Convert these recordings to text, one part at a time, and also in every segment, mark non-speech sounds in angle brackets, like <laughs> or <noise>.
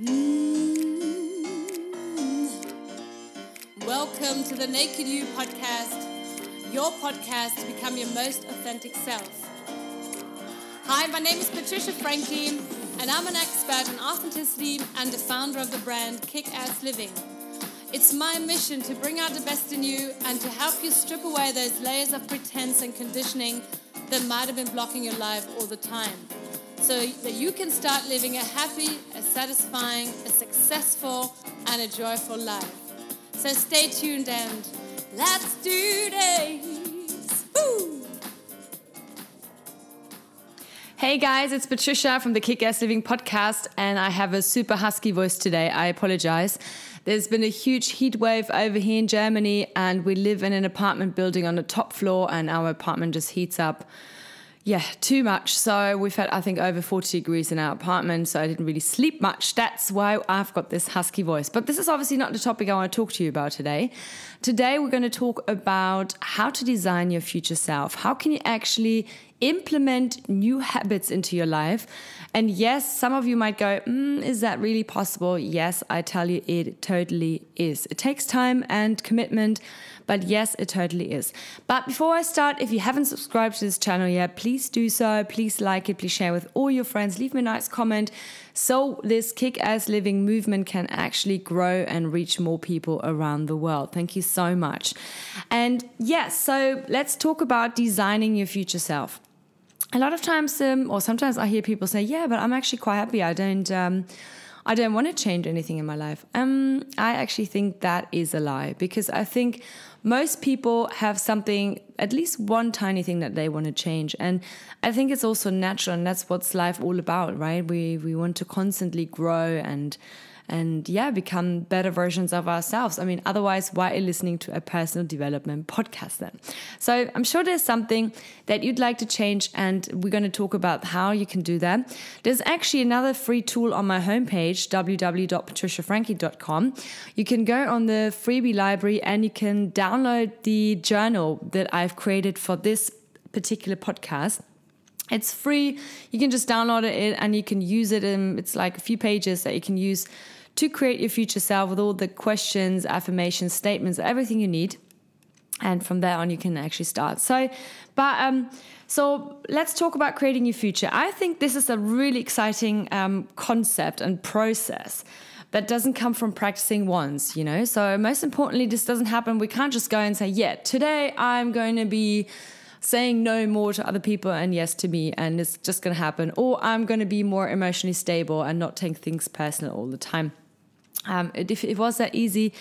Mm. Welcome to the Naked You podcast, your podcast to become your most authentic self. Hi, my name is Patricia Frankie, and I'm an expert in authenticity and the founder of the brand Kick Ass Living. It's my mission to bring out the best in you and to help you strip away those layers of pretense and conditioning that might have been blocking your life all the time so that you can start living a happy, satisfying, a successful, and a joyful life. So stay tuned and let's do this! Woo! Hey guys, it's Patricia from the Kick Ass Living podcast, and I have a super husky voice today. I apologize. There's been a huge heat wave over here in Germany, and we live in an apartment building on the top floor, and our apartment just heats up yeah, too much. So we've had, I think, over 40 degrees in our apartment. So I didn't really sleep much. That's why I've got this husky voice. But this is obviously not the topic I want to talk to you about today. Today, we're going to talk about how to design your future self. How can you actually implement new habits into your life? And yes, some of you might go, mm, is that really possible? Yes, I tell you, it totally is. It takes time and commitment but yes, it totally is. But before I start, if you haven't subscribed to this channel yet, please do so. Please like it. Please share with all your friends. Leave me a nice comment so this kick ass living movement can actually grow and reach more people around the world. Thank you so much. And yes, so let's talk about designing your future self. A lot of times, um, or sometimes I hear people say, yeah, but I'm actually quite happy. I don't. Um, I don't want to change anything in my life. Um, I actually think that is a lie because I think most people have something, at least one tiny thing that they want to change. And I think it's also natural, and that's what's life all about, right? We we want to constantly grow and and yeah, become better versions of ourselves. I mean, otherwise, why are you listening to a personal development podcast then? So I'm sure there's something that you'd like to change, and we're going to talk about how you can do that. There's actually another free tool on my homepage, www.patriciafrankie.com. You can go on the freebie library and you can download the journal that I've created for this particular podcast. It's free. You can just download it and you can use it. And it's like a few pages that you can use to create your future self with all the questions, affirmations, statements, everything you need. And from there on, you can actually start. So, but um, so let's talk about creating your future. I think this is a really exciting um, concept and process that doesn't come from practicing once, you know. So most importantly, this doesn't happen. We can't just go and say, "Yeah, today I'm going to be." saying no more to other people and yes to me, and it's just going to happen. Or I'm going to be more emotionally stable and not take things personal all the time. Um, if it was that easy,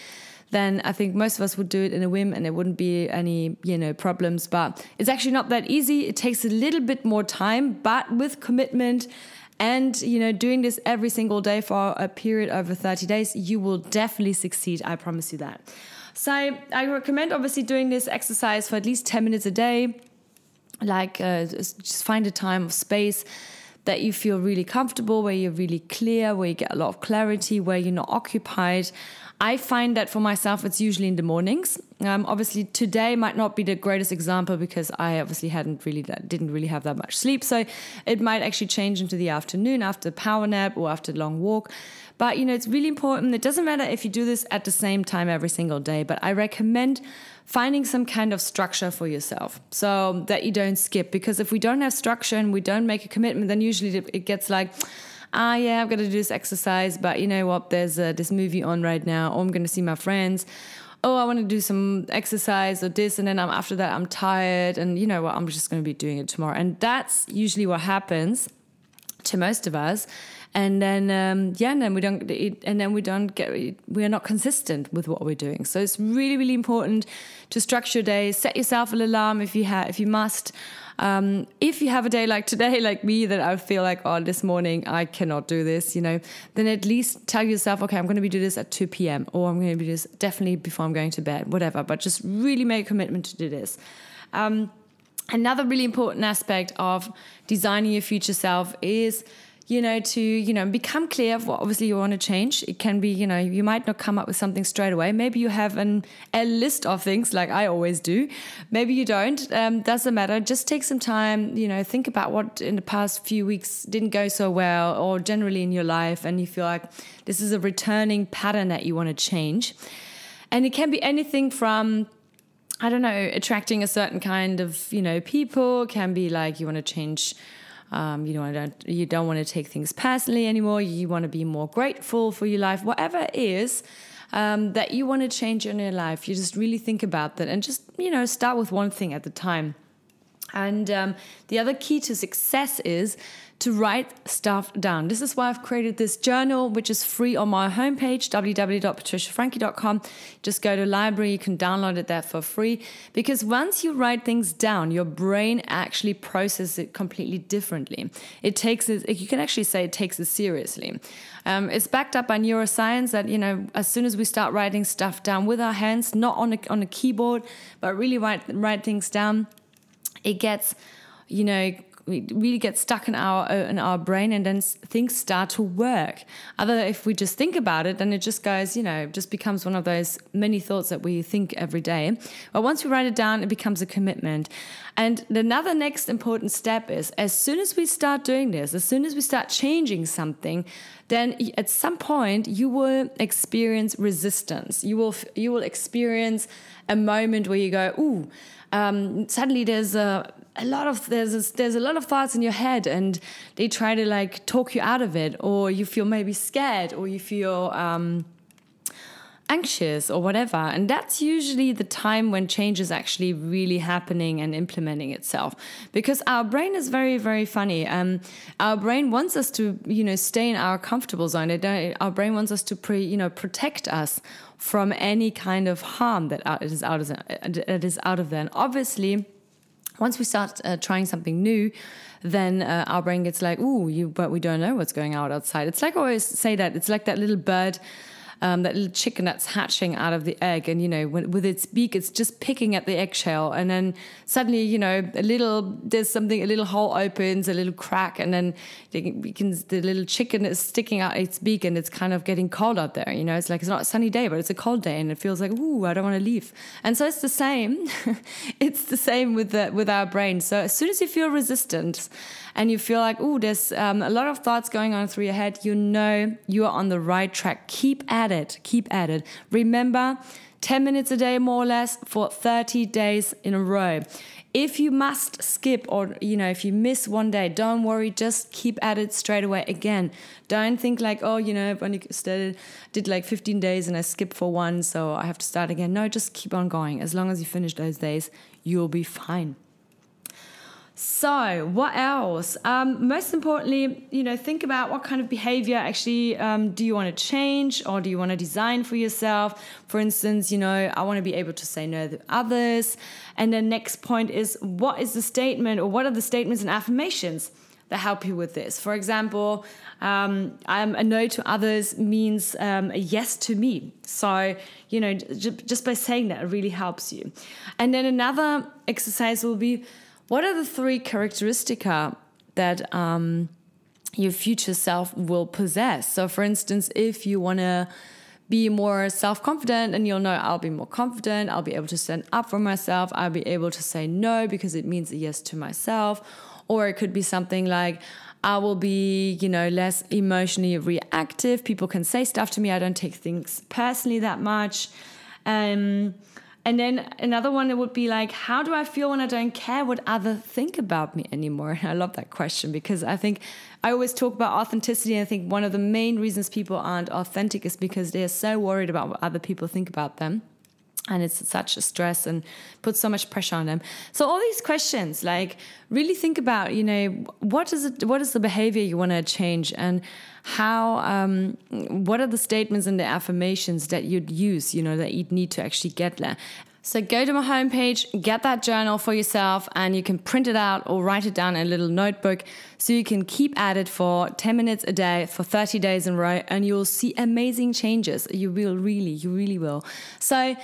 then I think most of us would do it in a whim and there wouldn't be any, you know, problems. But it's actually not that easy. It takes a little bit more time, but with commitment and you know doing this every single day for a period over 30 days you will definitely succeed i promise you that so i recommend obviously doing this exercise for at least 10 minutes a day like uh, just find a time of space that you feel really comfortable, where you're really clear, where you get a lot of clarity, where you're not occupied. I find that for myself, it's usually in the mornings. Um, obviously, today might not be the greatest example because I obviously hadn't really that, didn't really have that much sleep. So it might actually change into the afternoon after power nap or after long walk. But you know, it's really important. It doesn't matter if you do this at the same time every single day, but I recommend finding some kind of structure for yourself so that you don't skip. Because if we don't have structure and we don't make a commitment, then usually it gets like, ah, yeah, I've got to do this exercise, but you know what? There's uh, this movie on right now, or I'm going to see my friends. Oh, I want to do some exercise or this, and then I'm after that I'm tired, and you know what? I'm just going to be doing it tomorrow, and that's usually what happens to most of us and then um, yeah, and then we don't, and then we don't get, we are not consistent with what we're doing. So it's really, really important to structure your day. Set yourself an alarm if you have, if you must. Um, if you have a day like today, <laughs> like me, that I feel like, oh, this morning I cannot do this, you know, then at least tell yourself, okay, I'm going to be do this at 2 p.m. or I'm going to do this definitely before I'm going to bed, whatever. But just really make a commitment to do this. Um, another really important aspect of designing your future self is you know, to, you know, become clear of what obviously you want to change. It can be, you know, you might not come up with something straight away. Maybe you have an, a list of things like I always do. Maybe you don't. Um, doesn't matter. Just take some time, you know, think about what in the past few weeks didn't go so well or generally in your life. And you feel like this is a returning pattern that you want to change. And it can be anything from, I don't know, attracting a certain kind of, you know, people, can be like you want to change um, you don't you don't want to take things personally anymore. You want to be more grateful for your life, whatever it is. Um, that you want to change in your life, you just really think about that and just, you know, start with one thing at the time. And um, the other key to success is to write stuff down. This is why I've created this journal, which is free on my homepage, www.patriciafrankie.com. Just go to library, you can download it there for free. Because once you write things down, your brain actually processes it completely differently. It takes it, you can actually say it takes it seriously. Um, it's backed up by neuroscience that, you know, as soon as we start writing stuff down with our hands, not on a, on a keyboard, but really write, write things down, it gets you know we really get stuck in our in our brain and then things start to work. Other if we just think about it then it just goes you know just becomes one of those many thoughts that we think every day. But once we write it down it becomes a commitment. And another next important step is as soon as we start doing this as soon as we start changing something then at some point you will experience resistance. You will you will experience a moment where you go ooh um, suddenly there's a a lot of there's a, there's a lot of thoughts in your head and they try to like talk you out of it or you feel maybe scared or you feel um, anxious or whatever. And that's usually the time when change is actually really happening and implementing itself. Because our brain is very very funny. Um, our brain wants us to you know stay in our comfortable zone. Our brain wants us to pre, you know protect us from any kind of harm that is out of that is out of there. And obviously once we start uh, trying something new, then uh, our brain gets like, "Ooh, you," but we don't know what's going on outside. It's like I always say that. It's like that little bird um, that little chicken that's hatching out of the egg, and you know, when, with its beak, it's just picking at the eggshell, and then suddenly, you know, a little there's something, a little hole opens, a little crack, and then can, the little chicken is sticking out its beak, and it's kind of getting cold out there. You know, it's like it's not a sunny day, but it's a cold day, and it feels like, ooh, I don't want to leave. And so it's the same. <laughs> it's the same with the with our brain. So as soon as you feel resistance and you feel like, oh, there's um, a lot of thoughts going on through your head, you know you are on the right track. Keep at it. Keep at it. Remember, 10 minutes a day, more or less, for 30 days in a row. If you must skip or, you know, if you miss one day, don't worry, just keep at it straight away again. Don't think like, oh, you know, I've only started, did like 15 days and I skipped for one, so I have to start again. No, just keep on going. As long as you finish those days, you'll be fine. So, what else? Um, most importantly, you know, think about what kind of behavior actually um, do you want to change or do you want to design for yourself? For instance, you know, I want to be able to say no to others. And then next point is what is the statement or what are the statements and affirmations that help you with this? For example, um, I'm a no to others means um, a yes to me. So, you know, just by saying that, it really helps you. And then another exercise will be what are the three characteristica that um, your future self will possess? So, for instance, if you want to be more self confident, and you'll know I'll be more confident, I'll be able to stand up for myself, I'll be able to say no because it means a yes to myself. Or it could be something like, I will be, you know, less emotionally reactive. People can say stuff to me. I don't take things personally that much. Um, and then another one it would be like, how do I feel when I don't care what others think about me anymore? And <laughs> I love that question because I think I always talk about authenticity. And I think one of the main reasons people aren't authentic is because they're so worried about what other people think about them and it's such a stress and puts so much pressure on them so all these questions like really think about you know what is it what is the behavior you want to change and how um, what are the statements and the affirmations that you'd use you know that you'd need to actually get there so go to my homepage, get that journal for yourself, and you can print it out or write it down in a little notebook so you can keep at it for 10 minutes a day for 30 days in a row, and you'll see amazing changes. You will really, you really will. So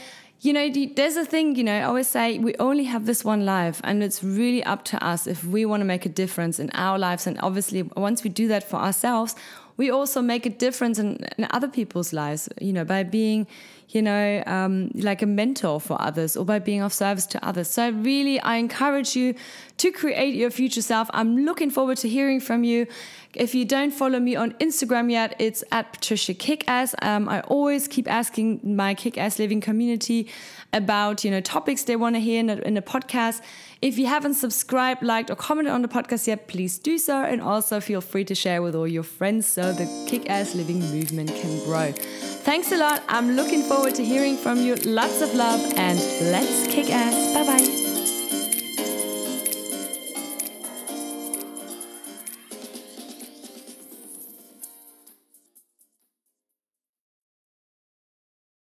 you know, there's a thing, you know, I always say we only have this one life, and it's really up to us if we want to make a difference in our lives. And obviously, once we do that for ourselves, we also make a difference in, in other people's lives, you know, by being, you know, um, like a mentor for others or by being of service to others. So, really, I encourage you to create your future self. I'm looking forward to hearing from you. If you don't follow me on Instagram yet, it's at Patricia Kickass. Um, I always keep asking my Kickass Living community about you know topics they want to hear in a, in a podcast. If you haven't subscribed, liked, or commented on the podcast yet, please do so, and also feel free to share with all your friends so the Kick-Ass Living movement can grow. Thanks a lot. I'm looking forward to hearing from you. Lots of love, and let's kick ass. Bye bye.